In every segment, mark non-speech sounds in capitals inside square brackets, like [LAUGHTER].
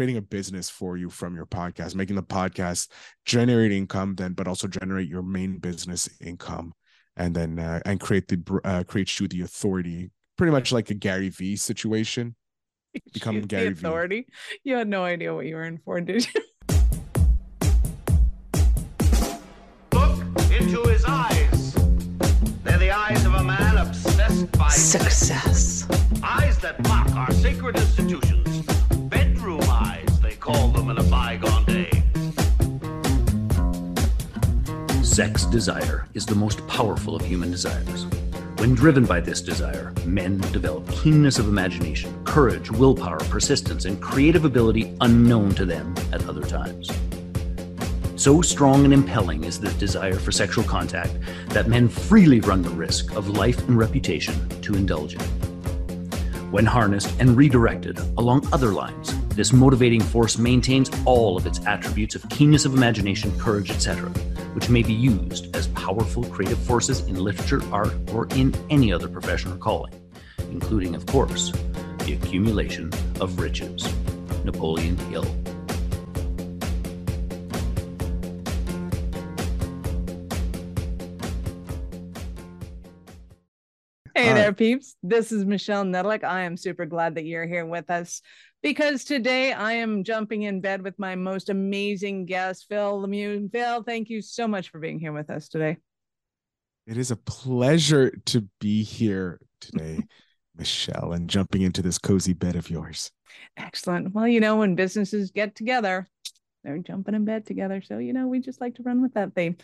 creating a business for you from your podcast, making the podcast generate income, then but also generate your main business income, and then uh, and create the uh, create you the authority, pretty much like a Gary Vee situation. [LAUGHS] Become Gary the authority. V. You had no idea what you were in for, did you? [LAUGHS] Look into his eyes. They're the eyes of a man obsessed by success. Eyes that mock our sacred institutions. Sex desire is the most powerful of human desires. When driven by this desire, men develop keenness of imagination, courage, willpower, persistence, and creative ability unknown to them at other times. So strong and impelling is this desire for sexual contact that men freely run the risk of life and reputation to indulge in. When harnessed and redirected along other lines, this motivating force maintains all of its attributes of keenness of imagination, courage, etc., which may be used as powerful creative forces in literature, art, or in any other profession or calling, including, of course, the accumulation of riches. Napoleon Hill. Hey there, peeps. This is Michelle Nedelec. I am super glad that you're here with us because today I am jumping in bed with my most amazing guest, Phil Lemieux. Phil, thank you so much for being here with us today. It is a pleasure to be here today, [LAUGHS] Michelle, and jumping into this cozy bed of yours. Excellent. Well, you know, when businesses get together, they're jumping in bed together. So, you know, we just like to run with that theme.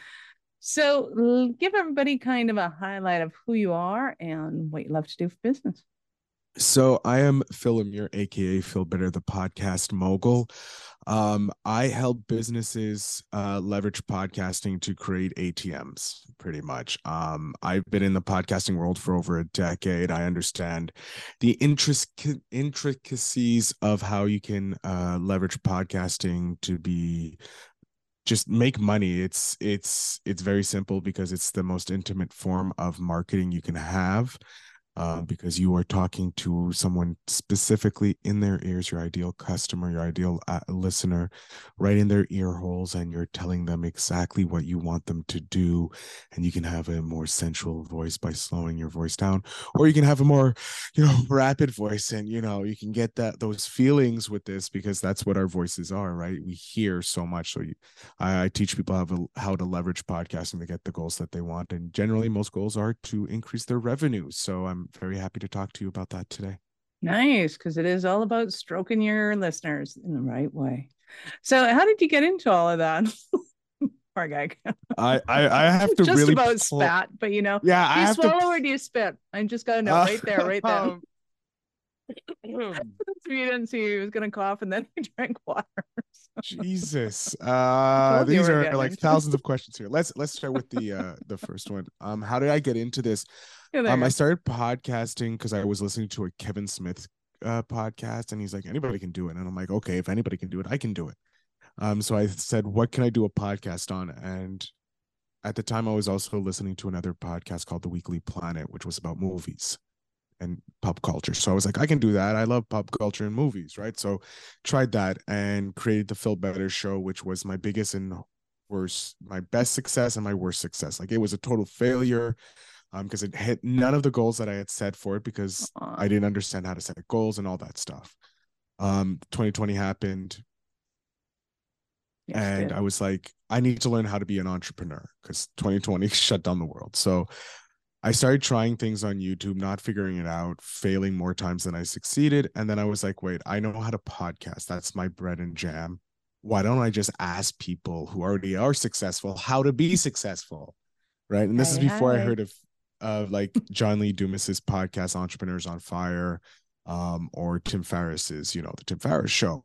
So, give everybody kind of a highlight of who you are and what you love to do for business. So I am Phil Lemieux, aka Phil Better, the podcast mogul. Um, I help businesses uh, leverage podcasting to create ATMs, pretty much. Um, I've been in the podcasting world for over a decade. I understand the intric- intricacies of how you can uh, leverage podcasting to be just make money it's it's it's very simple because it's the most intimate form of marketing you can have uh, because you are talking to someone specifically in their ears, your ideal customer, your ideal uh, listener, right in their ear holes, and you're telling them exactly what you want them to do. And you can have a more sensual voice by slowing your voice down, or you can have a more, you know, [LAUGHS] rapid voice, and you know, you can get that those feelings with this because that's what our voices are, right? We hear so much. So you, I, I teach people how, how to leverage podcasting to get the goals that they want, and generally, most goals are to increase their revenue. So I'm very happy to talk to you about that today. Nice, because it is all about stroking your listeners in the right way. So, how did you get into all of that? [LAUGHS] Poor guy. I, I, I [LAUGHS] have to just really about pull... spat, but you know, yeah, do you I swallow to... or do you spit? I'm just got to know uh, right there, right there. Um, [LAUGHS] you didn't see, he was gonna cough and then he drank water. Jesus, uh, these are like thousands of questions here. Let's let's start with the uh the first one. Um, how did I get into this? Um, I started podcasting because I was listening to a Kevin Smith uh, podcast, and he's like, anybody can do it, and I'm like, okay, if anybody can do it, I can do it. Um, so I said, what can I do a podcast on? And at the time, I was also listening to another podcast called The Weekly Planet, which was about movies and pop culture. So I was like, I can do that. I love pop culture and movies, right? So tried that and created the Phil Better show, which was my biggest and worst, my best success and my worst success. Like it was a total failure um because it hit none of the goals that I had set for it because Aww. I didn't understand how to set goals and all that stuff. Um 2020 happened yes, and I was like I need to learn how to be an entrepreneur cuz 2020 [LAUGHS] shut down the world. So I started trying things on YouTube, not figuring it out, failing more times than I succeeded. And then I was like, wait, I know how to podcast. That's my bread and jam. Why don't I just ask people who already are successful how to be successful? Right. And this is before I heard of of like John Lee Dumas's podcast, Entrepreneurs on Fire, um, or Tim Ferriss's, you know, the Tim Ferriss show.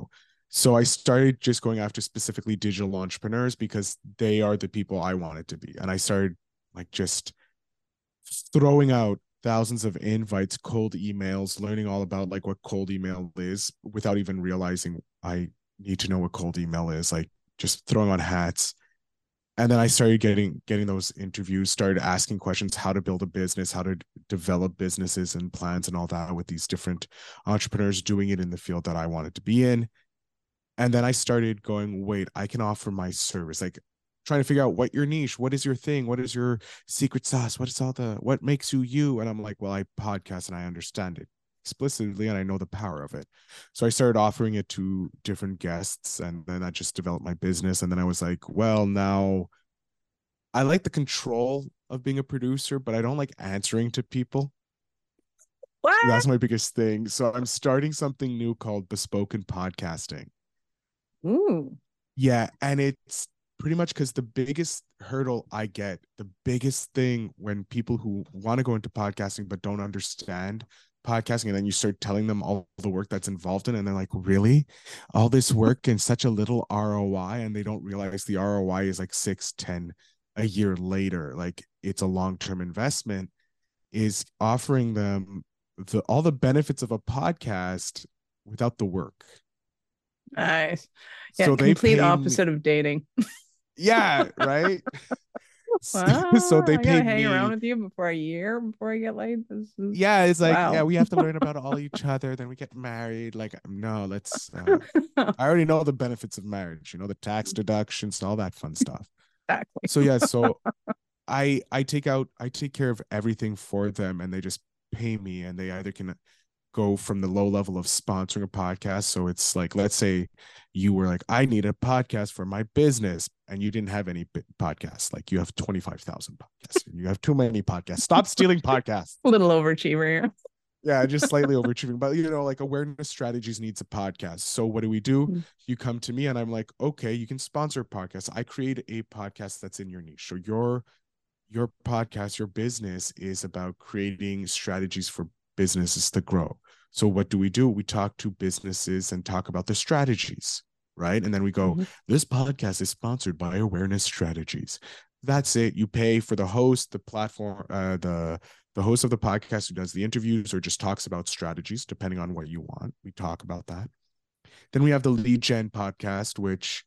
So I started just going after specifically digital entrepreneurs because they are the people I wanted to be. And I started like just throwing out thousands of invites, cold emails, learning all about like what cold email is without even realizing I need to know what cold email is, like just throwing on hats and then i started getting getting those interviews started asking questions how to build a business how to develop businesses and plans and all that with these different entrepreneurs doing it in the field that i wanted to be in and then I started going, wait, I can offer my service. Like trying to figure out what your niche, what is your thing, what is your secret sauce, what is all the what makes you you? And I'm like, well, I podcast and I understand it explicitly and I know the power of it. So I started offering it to different guests and then I just developed my business. And then I was like, well, now I like the control of being a producer, but I don't like answering to people. What? That's my biggest thing. So I'm starting something new called Bespoken Podcasting. Ooh. Yeah. And it's pretty much because the biggest hurdle I get, the biggest thing when people who want to go into podcasting but don't understand podcasting and then you start telling them all the work that's involved in it, and they're like really? All this work and such a little roi and they don't realize the roi is like six ten a year later. Like it's a long-term investment is offering them the all the benefits of a podcast without the work. Nice. Yeah so complete opposite of dating. [LAUGHS] Yeah right Wow, [LAUGHS] so they pay hang me. around with you before a year before I get laid. Is... Yeah, it's like wow. yeah, we have to learn about all each [LAUGHS] other. Then we get married. Like no, let's. Uh, [LAUGHS] I already know the benefits of marriage. You know the tax deductions and all that fun stuff. Exactly. So yeah, so I I take out I take care of everything for them, and they just pay me, and they either can go from the low level of sponsoring a podcast. So it's like, let's say you were like, I need a podcast for my business, and you didn't have any podcasts. Like you have 25,000 podcasts. you have too many podcasts. Stop stealing [LAUGHS] podcasts. A little overachiever. yeah, just slightly [LAUGHS] overachieving. But you know, like awareness strategies needs a podcast. So what do we do? Mm-hmm. You come to me and I'm like, okay, you can sponsor podcasts. I create a podcast that's in your niche. So your your podcast, your business is about creating strategies for businesses to grow. So what do we do? We talk to businesses and talk about the strategies, right? And then we go, mm-hmm. this podcast is sponsored by Awareness Strategies. That's it. You pay for the host, the platform, uh, the the host of the podcast who does the interviews or just talks about strategies, depending on what you want. We talk about that. Then we have the lead gen podcast, which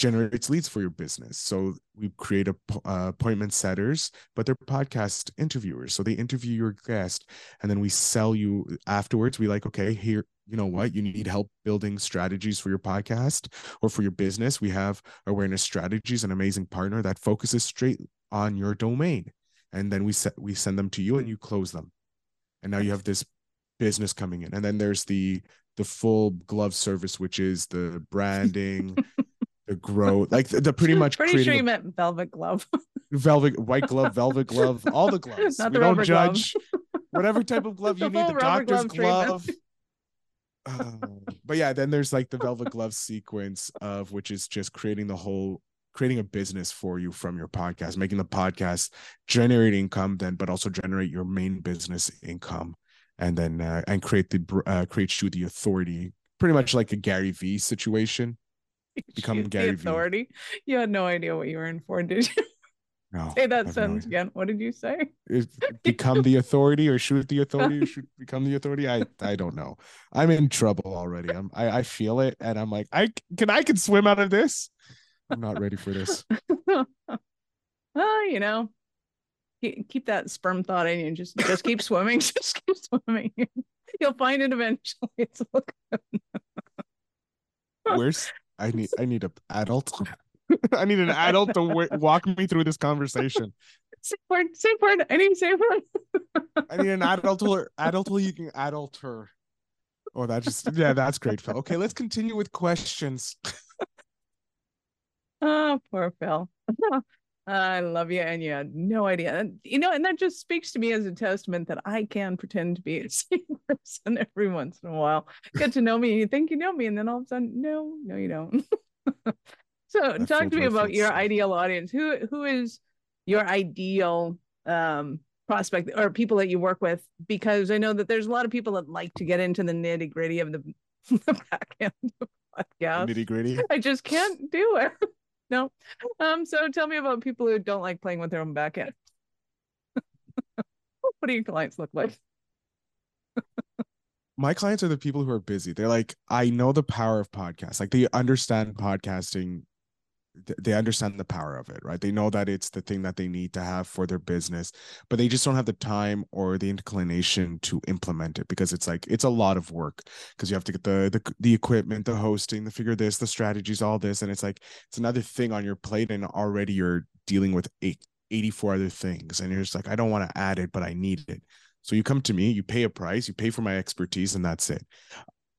generates leads for your business. So we create a, uh, appointment setters, but they're podcast interviewers. So they interview your guest and then we sell you afterwards. We like, okay, here, you know what? You need help building strategies for your podcast or for your business. We have awareness strategies, an amazing partner that focuses straight on your domain. And then we set, we send them to you and you close them. And now you have this business coming in. And then there's the, the full glove service, which is the branding, [LAUGHS] grow like the, pretty much pretty sure you meant velvet glove. Velvet white glove velvet glove all the [LAUGHS] gloves. Not we the don't judge. Whatever type of glove [LAUGHS] you need the doctor's glove, glove. Uh, but yeah then there's like the velvet glove sequence of which is just creating the whole creating a business for you from your podcast making the podcast generate income then but also generate your main business income and then uh, and create the uh, create you the authority pretty much like a gary vee situation [LAUGHS] become Gary authority. You had no idea what you were in for, [LAUGHS] did you? No, say that sentence no again. What did you say? [LAUGHS] become the authority or shoot the authority or shoot become the authority. I I don't know. I'm in trouble already. I'm I, I feel it and I'm like, I can I can swim out of this. I'm not ready for this. well, you know, keep that sperm thought in you. Just just keep swimming. Just keep swimming. You'll find it eventually. It's Where's I need I need an adult. [LAUGHS] I need an adult to w- walk me through this conversation. Say word, say word. I need say word. I need an adult or adult who you can adult her. Oh, that just yeah, that's great, Phil. Okay, let's continue with questions. [LAUGHS] oh, poor Phil. [LAUGHS] I love you, and you had no idea. And, you know, and that just speaks to me as a testament that I can pretend to be [LAUGHS] a same person every once in a while. Get to know me, and you think you know me, and then all of a sudden, no, no, you don't. [LAUGHS] so, that talk to me about your ideal audience. Who who is your ideal um prospect or people that you work with? Because I know that there's a lot of people that like to get into the nitty gritty of the, [LAUGHS] the back end of podcast. Nitty gritty. I just can't do it no. Um, so tell me about people who don't like playing with their own back end. [LAUGHS] what do your clients look like? My clients are the people who are busy. They're like, I know the power of podcasts. Like they understand podcasting they understand the power of it, right? They know that it's the thing that they need to have for their business, but they just don't have the time or the inclination to implement it because it's like it's a lot of work because you have to get the, the the equipment, the hosting, the figure this, the strategies, all this, and it's like it's another thing on your plate, and already you're dealing with eight, 84 other things, and you're just like, I don't want to add it, but I need it. So you come to me, you pay a price, you pay for my expertise, and that's it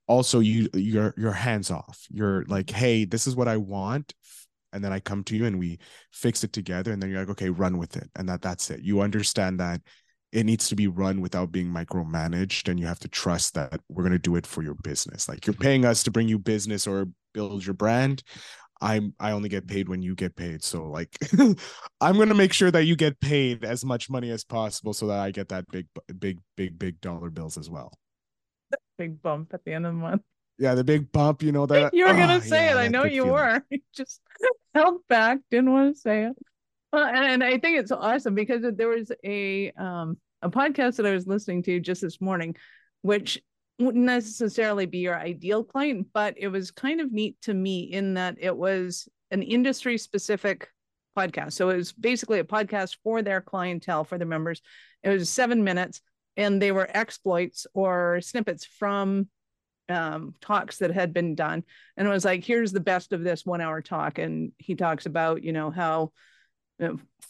also you you're you're hands off you're like mm-hmm. hey this is what i want and then I come to you and we fix it together and then you're like okay run with it and that that's it. You understand that it needs to be run without being micromanaged and you have to trust that we're going to do it for your business. Like you're paying us to bring you business or build your brand. I'm i only get paid when you get paid. So like [LAUGHS] i'm going to make sure that you get paid as much money as possible so that i get that big big big big dollar bills as well. Big bump at the end of the month yeah, the big bump, you know that you were gonna oh, say yeah, it. I know you feeling. were. [LAUGHS] You just held back, didn't want to say it. Well, and, I think it's awesome because there was a um a podcast that I was listening to just this morning, which wouldn't necessarily be your ideal client, but it was kind of neat to me in that it was an industry specific podcast. So it was basically a podcast for their clientele, for their members. It was seven minutes and they were exploits or snippets from um, talks that had been done. And it was like here's the best of this one hour talk. And he talks about you know how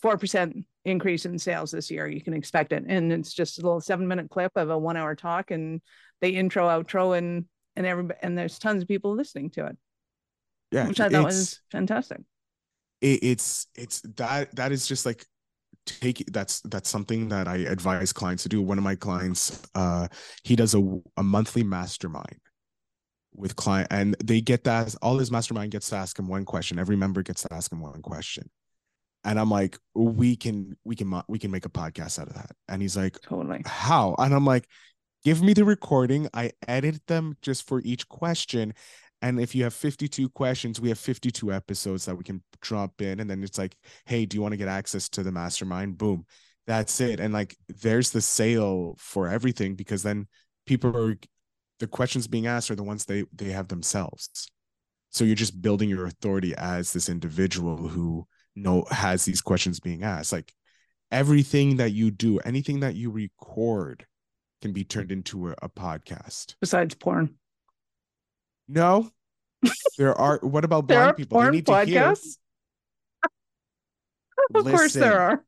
four percent increase in sales this year. You can expect it. And it's just a little seven minute clip of a one hour talk. And they intro outro and and everybody and there's tons of people listening to it. Yeah which i thought was fantastic. It, it's it's that that is just like take that's that's something that I advise clients to do. One of my clients, uh, he does a, a monthly mastermind with client and they get that all his mastermind gets to ask him one question. Every member gets to ask him one question. And I'm like, we can we can we can make a podcast out of that. And he's like, totally. How? And I'm like, give me the recording. I edit them just for each question. And if you have 52 questions, we have 52 episodes that we can drop in. And then it's like, hey, do you want to get access to the mastermind? Boom. That's it. And like, there's the sale for everything because then people are, the questions being asked are the ones they, they have themselves. So you're just building your authority as this individual who know has these questions being asked. Like everything that you do, anything that you record can be turned into a, a podcast. Besides porn. No, [LAUGHS] there are. What about blind people? They need podcasts? to hear. [LAUGHS] of Listen, course, there are.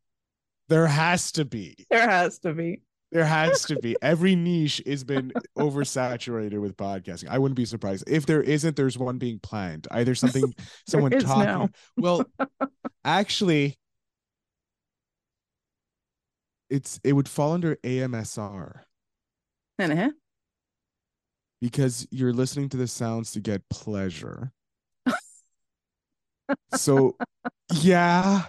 There has to be. There has to be. There has to be. Every niche has been oversaturated with podcasting. I wouldn't be surprised if there isn't. There's one being planned. Either something [LAUGHS] someone talking. Now. Well, [LAUGHS] actually, it's it would fall under AMSR. Uh-huh because you're listening to the sounds to get pleasure. [LAUGHS] so, yeah,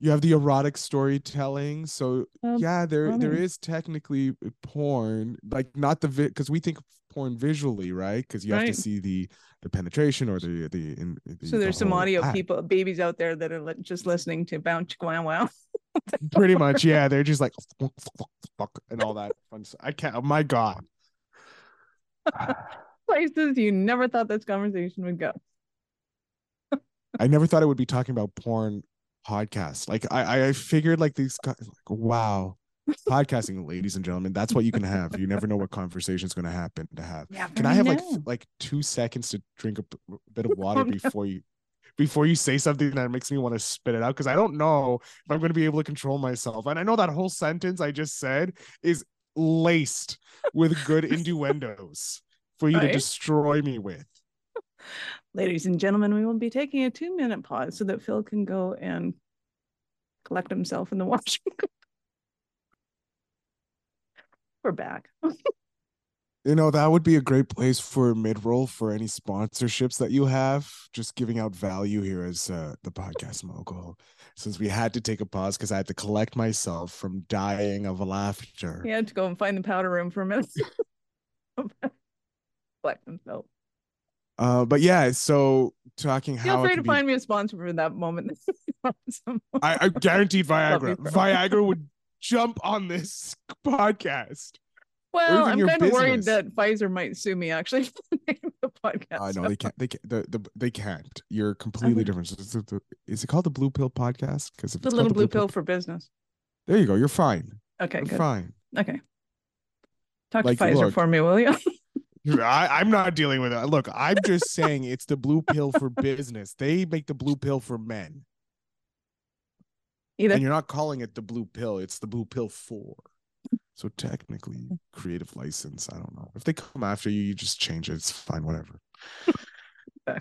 you have the erotic storytelling. So, yeah, there funny. there is technically uh, porn, like not the vi- because we think porn visually, right? Because you right. have to see the the penetration or the the. In, the so there's the some audio act. people, babies out there that are just listening to bounce wow wow. [LAUGHS] Pretty much, yeah. They're just like fuck and all that fun. stuff. I can't. Oh my god. [SIGHS] places you never thought this conversation would go. I never thought it would be talking about porn podcasts. Like I, I figured like these guys like, wow. Podcasting, ladies and gentlemen, that's what you can have. You never know what conversation is going to happen to have. Can I have know. like like two seconds to drink a bit of [LAUGHS] water before you before you say something that makes me want to spit it out because I don't know if I'm going to be able to control myself. And I know that whole sentence I just said is laced with good [LAUGHS] innuendos for you right? to destroy me with. Ladies and gentlemen, we will be taking a two minute pause so that Phil can go and collect himself in the [LAUGHS] washroom. We're back. you know, that would be a great place for mid roll for any sponsorships that you have. Just giving out value here as uh, the podcast mogul since we had to take a pause because I had to collect myself from dying of laughter. He had to go and find the powder room for a minute. [LAUGHS] collect himself. Uh, but yeah, so talking Feel how free to be... find me a sponsor for that moment. [LAUGHS] awesome. I, I guaranteed [LAUGHS] Viagra. Viagra would [LAUGHS] jump on this podcast. Well, I'm kind of worried that Pfizer might sue me actually for the name of the podcast. I uh, know they can't. They can't. The, the, they can't. You're completely different. Is it, the, is it called the Blue Pill Podcast? Because the little Blue, Pill, Pill for business. There you go. You're fine. Okay, You're good. fine. Okay. Talk like, to Pfizer look, for me, will you? I, am not dealing with it. Look, I'm just saying it's the blue pill for business. They make the blue pill for men. Either. And you're not calling it the blue pill, it's the blue pill for. So technically, creative license. I don't know. If they come after you, you just change it. It's fine, whatever. [LAUGHS]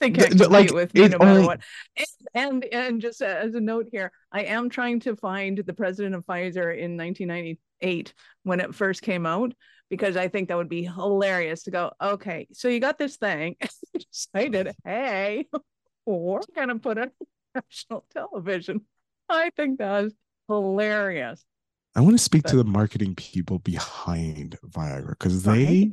they can't the, like, with me no matter only... what. And, and and just as a note here, I am trying to find the president of Pfizer in 1998 when it first came out because I think that would be hilarious to go. Okay, so you got this thing, you [LAUGHS] decided, hey, [LAUGHS] we're gonna put it [LAUGHS] on national television. I think that was hilarious. I want to speak but, to the marketing people behind Viagra because they right?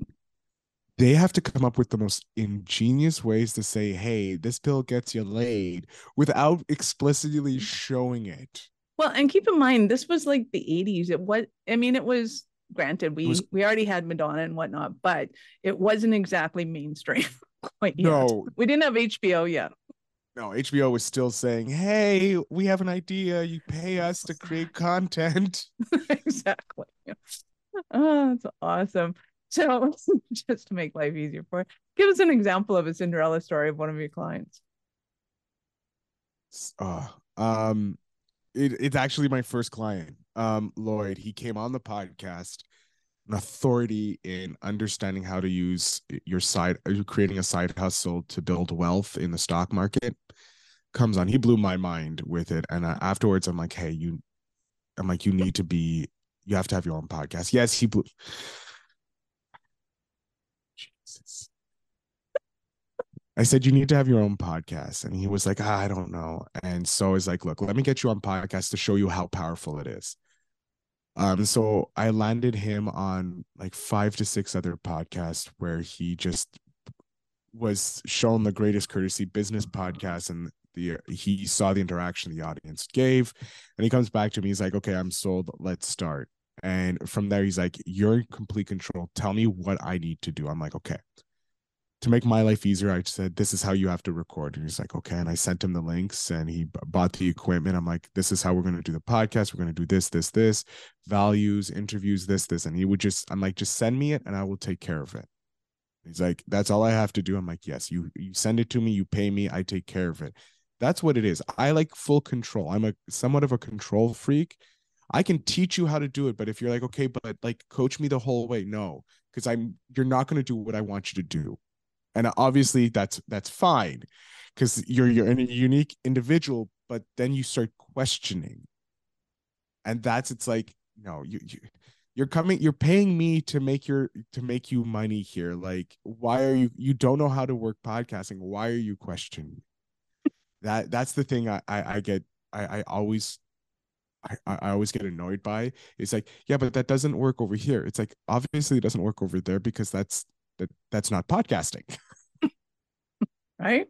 they have to come up with the most ingenious ways to say, "Hey, this pill gets you laid," without explicitly showing it. Well, and keep in mind, this was like the '80s. It was, I mean, it was granted we was, we already had Madonna and whatnot, but it wasn't exactly mainstream [LAUGHS] quite yet. No, we didn't have HBO yet no, HBO was still saying, "Hey, we have an idea. You pay us to create content." [LAUGHS] exactly. Oh, that's awesome. So, [LAUGHS] just to make life easier for you, give us an example of a Cinderella story of one of your clients. Uh, um, it, it's actually my first client, um, Lloyd. He came on the podcast, an authority in understanding how to use your side, creating a side hustle to build wealth in the stock market comes on. He blew my mind with it. And uh, afterwards i'm like hey you i'm like you need to be you have to have your own podcast. Yes he blew jesus. I said you need to have your own podcast. And he was like ah, i don't know. And so it's like look let me get you on podcast to show you how powerful it is um so i landed him on like five to six other podcasts where he just was shown the greatest courtesy business podcast and the he saw the interaction the audience gave. And he comes back to me he's like okay i'm sold let's start. And from there he's like you're in complete control. Tell me what i need to do. I'm like okay to make my life easier i said this is how you have to record and he's like okay and i sent him the links and he bought the equipment i'm like this is how we're going to do the podcast we're going to do this this this values interviews this this and he would just i'm like just send me it and i will take care of it he's like that's all i have to do i'm like yes you you send it to me you pay me i take care of it that's what it is. I like full control. I'm a somewhat of a control freak. I can teach you how to do it, but if you're like, okay, but like coach me the whole way, no, because I'm you're not going to do what I want you to do. And obviously that's that's fine because you're you're a unique individual, but then you start questioning. And that's it's like, no, you, you you're coming you're paying me to make your to make you money here like why are you you don't know how to work podcasting why are you questioning that that's the thing I I, I get I I always I, I always get annoyed by. It's like, yeah, but that doesn't work over here. It's like obviously it doesn't work over there because that's that that's not podcasting. [LAUGHS] right?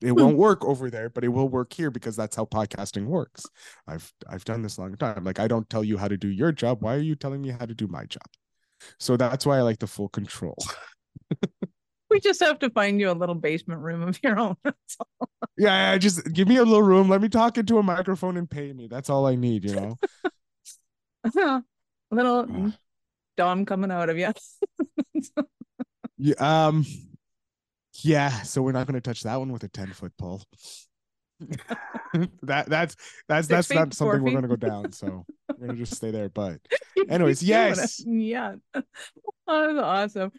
it won't work over there, but it will work here because that's how podcasting works. I've I've done this long time. Like I don't tell you how to do your job. Why are you telling me how to do my job? So that's why I like the full control. [LAUGHS] we just have to find you a little basement room of your own. [LAUGHS] yeah, just give me a little room. Let me talk into a microphone and pay me. That's all I need, you know. Uh-huh. a little ah. Dom coming out of you. yeah, um, yeah. So we're not going to touch that one with a ten foot pole. [LAUGHS] that that's that's Six that's feet, not something we're going to go down. So we're going to just stay there. But, [LAUGHS] anyways, yes, yeah, [LAUGHS] oh, that's awesome.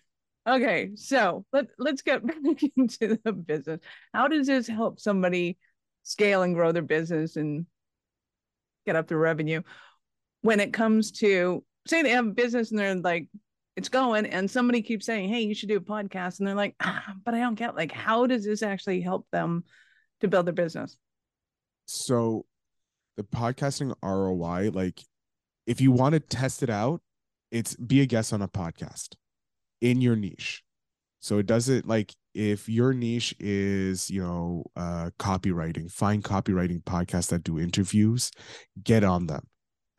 Okay, so let let's get back into the business. How does this help somebody scale and grow their business and get up the revenue when it comes to say they have a business and they're like it's going and somebody keeps saying hey you should do a podcast and they're like ah, but i don't get like how does this actually help them to build their business so the podcasting roi like if you want to test it out it's be a guest on a podcast in your niche. So it doesn't like if your niche is, you know, uh, copywriting, find copywriting podcasts that do interviews, get on them.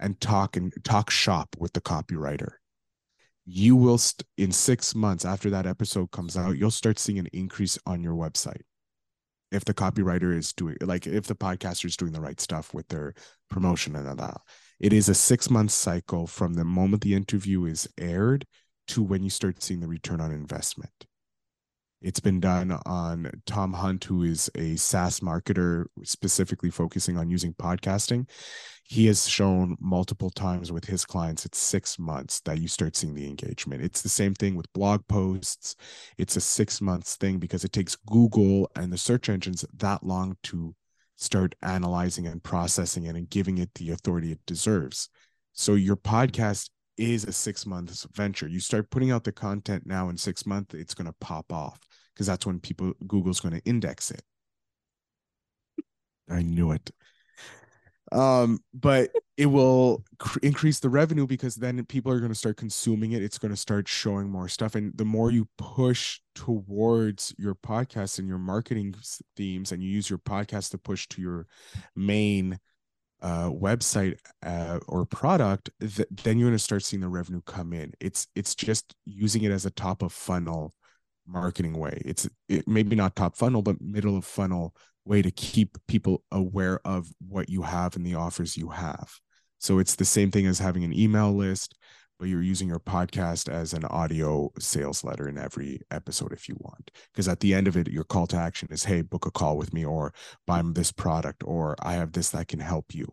And talk and talk shop with the copywriter. You will st- in six months after that episode comes out you'll start seeing an increase on your website. If the copywriter is doing like if the podcaster is doing the right stuff with their promotion and all that. It is a six month cycle from the moment the interview is aired to when you start seeing the return on investment it's been done on Tom Hunt, who is a SaaS marketer specifically focusing on using podcasting. He has shown multiple times with his clients, it's six months that you start seeing the engagement. It's the same thing with blog posts. It's a six months thing because it takes Google and the search engines that long to start analyzing and processing it and giving it the authority it deserves. So your podcast is a six months venture. You start putting out the content now in six months, it's going to pop off because that's when people Google's going to index it. I knew it. Um, but it will cr- increase the revenue because then people are going to start consuming it. It's going to start showing more stuff, and the more you push towards your podcast and your marketing themes, and you use your podcast to push to your main uh, website uh, or product, th- then you're going to start seeing the revenue come in. It's it's just using it as a top of funnel marketing way. It's it, maybe not top funnel, but middle of funnel way to keep people aware of what you have and the offers you have. So it's the same thing as having an email list, but you're using your podcast as an audio sales letter in every episode if you want. Because at the end of it, your call to action is, hey, book a call with me, or buy this product, or I have this that can help you.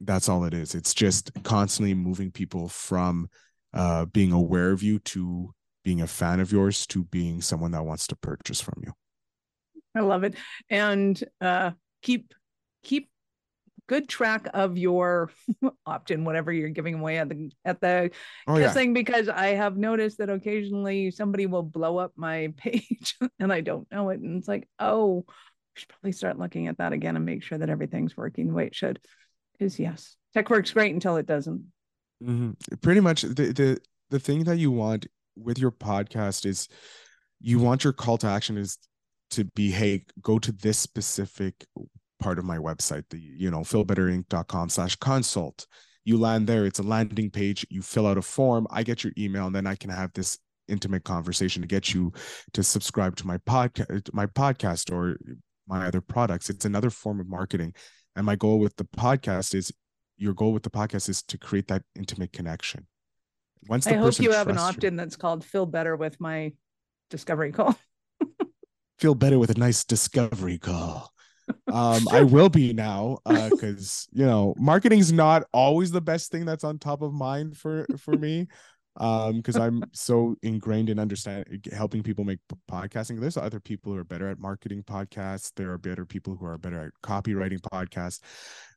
That's all it is. It's just constantly moving people from uh, being aware of you to being a fan of yours to being someone that wants to purchase from you. I love it. And uh, keep keep good track of your [LAUGHS] opt-in, whatever you're giving away at the at the oh, kissing, yeah. because I have noticed that occasionally somebody will blow up my [LAUGHS] page and I don't know it. And it's like, oh, we should probably start looking at that again and make sure that everything's working the way it should. Because yes, tech works great until it doesn't. Mm-hmm. Pretty much the the the thing that you want with your podcast is you want your call to action is to be hey go to this specific part of my website the you know philbetterinc.com slash consult you land there it's a landing page you fill out a form i get your email and then i can have this intimate conversation to get you to subscribe to my podcast my podcast or my other products it's another form of marketing and my goal with the podcast is your goal with the podcast is to create that intimate connection once I hope you have an opt-in you, that's called "Feel Better with My Discovery Call." [LAUGHS] feel better with a nice discovery call. Um, I will be now because uh, you know marketing is not always the best thing that's on top of mind for for me. Um, because I'm so ingrained in understanding helping people make podcasting. There's other people who are better at marketing podcasts. There are better people who are better at copywriting podcasts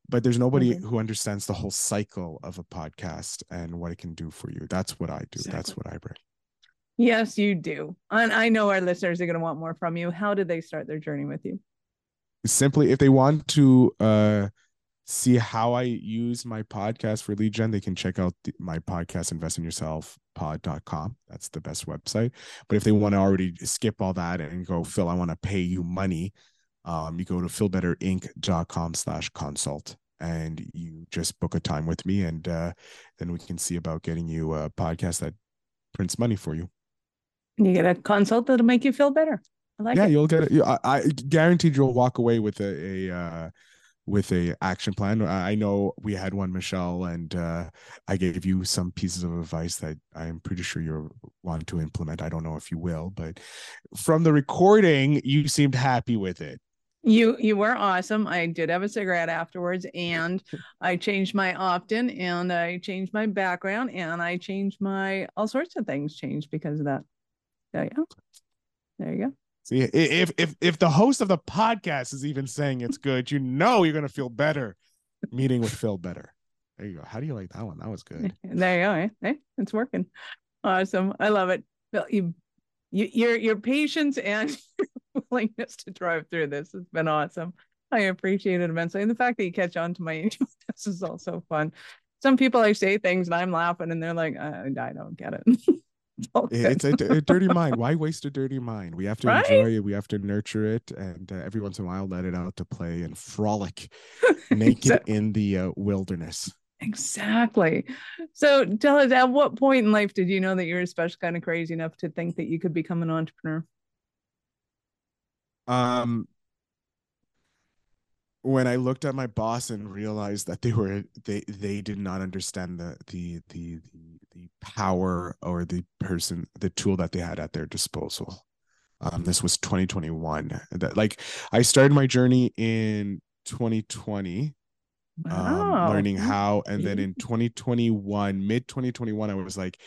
but there's nobody mm-hmm. who understands the whole cycle of a podcast and what it can do for you. That's what I do. Exactly. That's what I bring. Yes, you do. And I know our listeners are going to want more from you. How did they start their journey with you? Simply, if they want to uh, see how I use my podcast for lead gen, they can check out the, my podcast, investinyourselfpod.com. That's the best website. But if they want to already skip all that and go, Phil, I want to pay you money, um, you go to philbetterinc.com slash consult and you just book a time with me and uh, then we can see about getting you a podcast that prints money for you you get a consult that'll make you feel better like yeah it. you'll get it I, I guaranteed you'll walk away with a, a uh, with a action plan i know we had one michelle and uh, i gave you some pieces of advice that i'm pretty sure you want to implement i don't know if you will but from the recording you seemed happy with it you you were awesome. I did have a cigarette afterwards, and I changed my opt-in, and I changed my background, and I changed my all sorts of things changed because of that. There you go. There you go. See, if if if the host of the podcast is even saying it's good, you know you're gonna feel better meeting with Phil better. There you go. How do you like that one? That was good. [LAUGHS] There you go. Eh? Hey, it's working. Awesome. I love it. Phil, you, you your your patience and [LAUGHS] willingness to drive through this has been awesome. I appreciate it immensely. And the fact that you catch on to my [LAUGHS] this is also fun. Some people I say things and I'm laughing and they're like, I, I don't get it. [LAUGHS] it's, a, a, dirty mind. Why waste a dirty mind? We have to right? enjoy it. We have to nurture it, and uh, every once in a while, let it out to play and frolic [LAUGHS] naked exactly. in the uh, wilderness. Exactly. So tell us, at what point in life did you know that you were special kind of crazy enough to think that you could become an entrepreneur? Um, when I looked at my boss and realized that they were they they did not understand the the the the, the power or the person the tool that they had at their disposal. Um, this was 2021. That like I started my journey in 2020 um, wow. um, learning how. And then in 2021, mid 2021, I was like,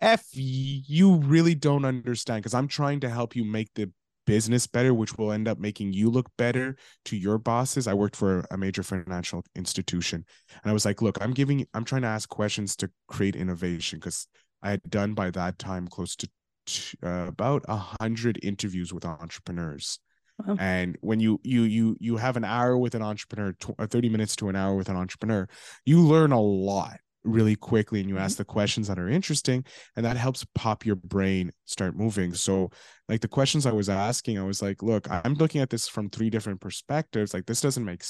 F, you really don't understand because I'm trying to help you make the business better, which will end up making you look better to your bosses. I worked for a major financial institution and I was like, look, I'm giving, I'm trying to ask questions to create innovation because I had done by that time close to uh, about a hundred interviews with entrepreneurs Wow. And when you you you you have an hour with an entrepreneur, tw- uh, 30 minutes to an hour with an entrepreneur, you learn a lot really quickly and you mm-hmm. ask the questions that are interesting and that helps pop your brain start moving. So like the questions I was asking, I was like, look, I'm looking at this from three different perspectives. Like this doesn't make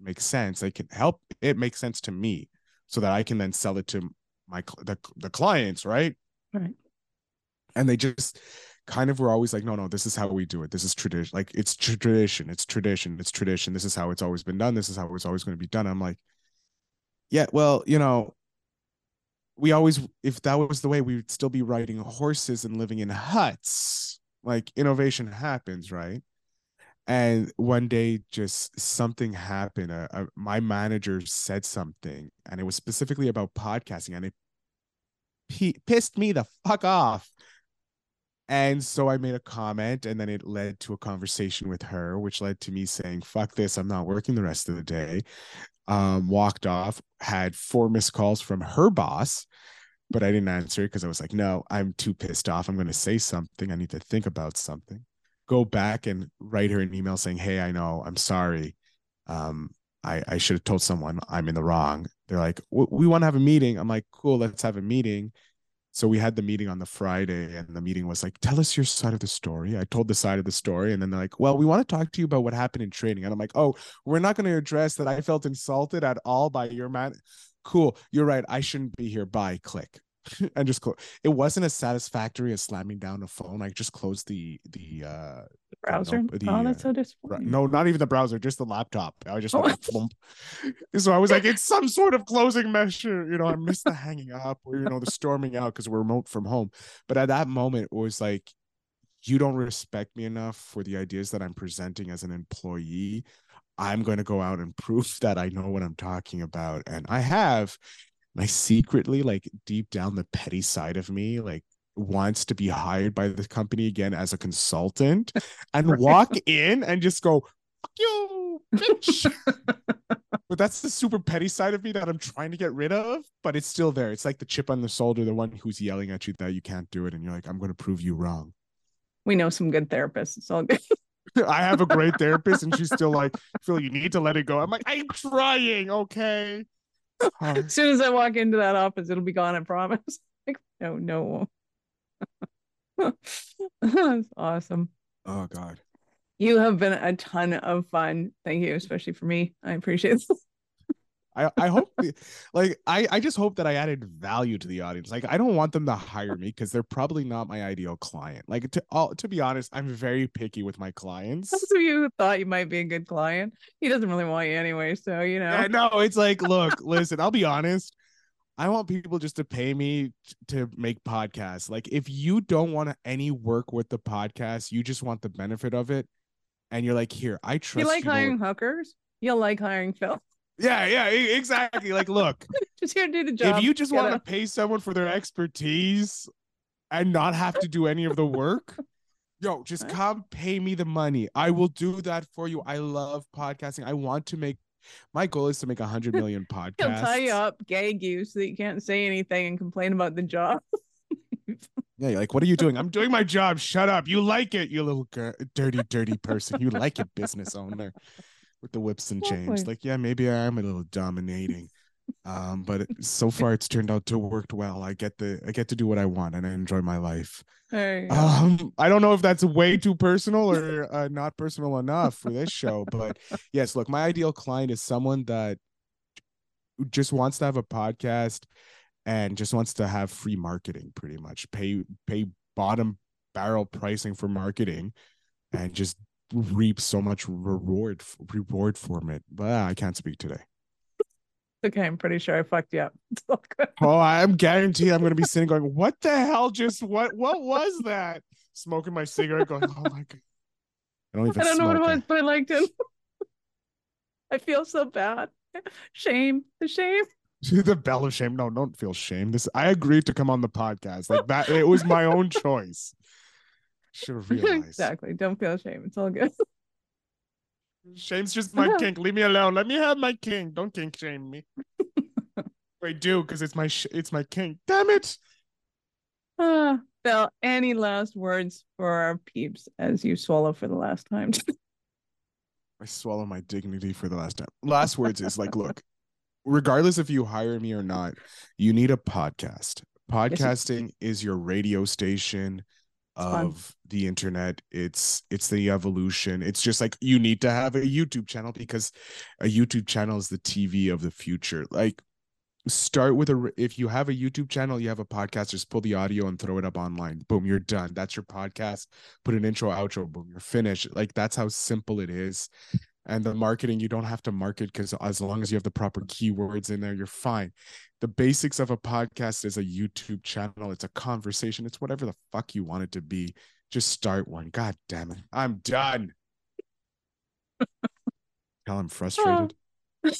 make sense. I can help it make sense to me so that I can then sell it to my the, the clients, right? Right. And they just kind of were always like, no, no, this is how we do it. This is tradition. Like it's tradition. It's tradition. It's tradition. This is how it's always been done. This is how it's always going to be done. I'm like, yeah, well, you know, we always, if that was the way, we would still be riding horses and living in huts. Like innovation happens, right? And one day, just something happened. Uh, uh, my manager said something, and it was specifically about podcasting, and it p- pissed me the fuck off and so I made a comment, and then it led to a conversation with her, which led to me saying, fuck this, I'm not working the rest of the day. Um, walked off, had four missed calls from her boss, but I didn't answer it because I was like, no, I'm too pissed off. I'm going to say something. I need to think about something. Go back and write her an email saying, hey, I know, I'm sorry. Um, I, I should have told someone I'm in the wrong. They're like, we want to have a meeting. I'm like, cool, let's have a meeting so we had the meeting on the Friday, and the meeting was like, "Tell us your side of the story." I told the side of the story, and then they're like, "Well, we want to talk to you about what happened in training." And I'm like, "Oh, we're not going to address that. I felt insulted at all by your man." Cool, you're right. I shouldn't be here. Bye. Click. [LAUGHS] and just close. It wasn't as satisfactory as slamming down a phone. I just closed the the uh the browser. the, oh, that's uh, so disappointing. No, not even the browser, just the laptop. I just went [LAUGHS] oh. [LAUGHS] so I was like, it's some sort of closing measure. You know, I missed the hanging up or you know the storming out because we're remote from home. But at that moment, it was like, you don't respect me enough for the ideas that I'm presenting as an employee. I'm going to go out and prove that I know what I'm talking about. And I have. I secretly, like deep down, the petty side of me, like wants to be hired by the company again as a consultant [LAUGHS] and walk in and just go, fuck you, bitch. [LAUGHS] but that's the super petty side of me that I'm trying to get rid of, but it's still there. It's like the chip on the shoulder, the one who's yelling at you that you can't do it. And you're like, I'm going to prove you wrong. We know some good therapists. It's all good. [LAUGHS] I have a great therapist, and she's still like, Phil, you need to let it go. I'm like, I'm trying, okay. As soon as I walk into that office, it'll be gone. I promise. [LAUGHS] like, no, no. [LAUGHS] That's awesome. Oh God. You have been a ton of fun. Thank you, especially for me. I appreciate [LAUGHS] it. I, I hope like I, I just hope that I added value to the audience. Like I don't want them to hire me because they're probably not my ideal client. Like to all to be honest, I'm very picky with my clients. Those of you who thought you might be a good client, he doesn't really want you anyway. So you know. Yeah, no, it's like, look, listen, I'll be honest. I want people just to pay me to make podcasts. Like if you don't want any work with the podcast, you just want the benefit of it, and you're like, here, I trust. You like hiring hookers? You'll like hiring Phil. Yeah, yeah, exactly. Like, look, [LAUGHS] just here to do the job. If you just want to pay someone for their expertise and not have to do any of the work, yo, just come pay me the money. I will do that for you. I love podcasting. I want to make my goal is to make a hundred [LAUGHS] million podcasts. He'll tie you up, gag you so that you can't say anything and complain about the job. [LAUGHS] yeah, you're like, what are you doing? I'm doing my job. Shut up. You like it, you little dirty, dirty person. You like it, business owner with the whips and chains. Like, yeah, maybe I am a little dominating. [LAUGHS] Um, but so far it's turned out to work well. I get the I get to do what I want and I enjoy my life. Um, I don't know if that's way too personal or uh, not personal enough for this show, but [LAUGHS] yes, look, my ideal client is someone that just wants to have a podcast and just wants to have free marketing pretty much pay pay bottom barrel pricing for marketing and just reap so much reward reward from it but i can't speak today. Okay i'm pretty sure i fucked you up. [LAUGHS] Oh i'm guaranteed i'm going to be sitting going what the hell just what what was that? Smoking my cigarette going oh my god. I don't even i don't know what it was but i liked it. [LAUGHS] I feel so bad. Shame the shame. [LAUGHS] The bell of shame. No, don't feel shame. This I agreed to come on the podcast. Like that, it was my own choice. Should have [LAUGHS] realized. Exactly. Don't feel shame. It's all good. [LAUGHS] Shame's just my kink. Leave me alone. Let me have my kink. Don't kink shame me. [LAUGHS] Wait, do because it's my sh- it's my kink. Damn it. Uh, Phil, any last words for our peeps as you swallow for the last time? I swallow my dignity for the last time. Last words is like, look, regardless if you hire me or not, you need a podcast. Podcasting yes, is your radio station of fun. the internet. It's it's the evolution. It's just like you need to have a YouTube channel because a YouTube channel is the TV of the future. Like start with a if you have a YouTube channel, you have a podcast, just pull the audio and throw it up online. Boom, you're done. That's your podcast. Put an intro, outro, boom, you're finished. Like that's how simple it is and the marketing you don't have to market because as long as you have the proper keywords in there you're fine. The basics of a podcast is a youtube channel. It's a conversation. It's whatever the fuck you want it to be. Just start one. God damn it. I'm done. [LAUGHS] Hell, i'm frustrated. [LAUGHS]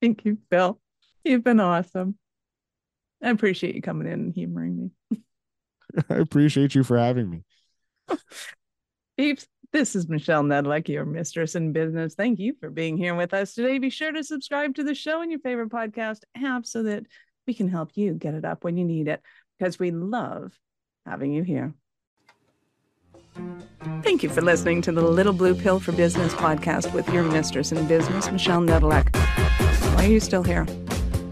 Thank you phil. You've been awesome. I appreciate you coming in and humoring me. [LAUGHS] I appreciate you for having me. Peeps this is Michelle Nedelec, your mistress in business. Thank you for being here with us today. Be sure to subscribe to the show in your favorite podcast app so that we can help you get it up when you need it because we love having you here. Thank you for listening to the Little Blue Pill for Business podcast with your mistress in business, Michelle Nedelec. Why are you still here?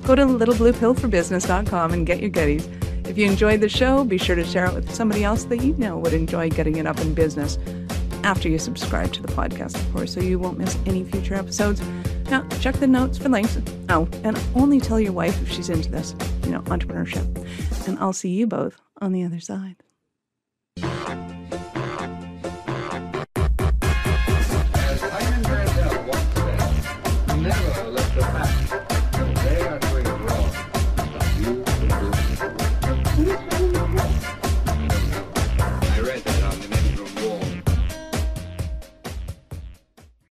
Go to littlebluepillforbusiness.com and get your goodies. If you enjoyed the show, be sure to share it with somebody else that you know would enjoy getting it up in business after you subscribe to the podcast, of course, so you won't miss any future episodes. Now, check the notes for links. Oh, and only tell your wife if she's into this, you know, entrepreneurship. And I'll see you both on the other side.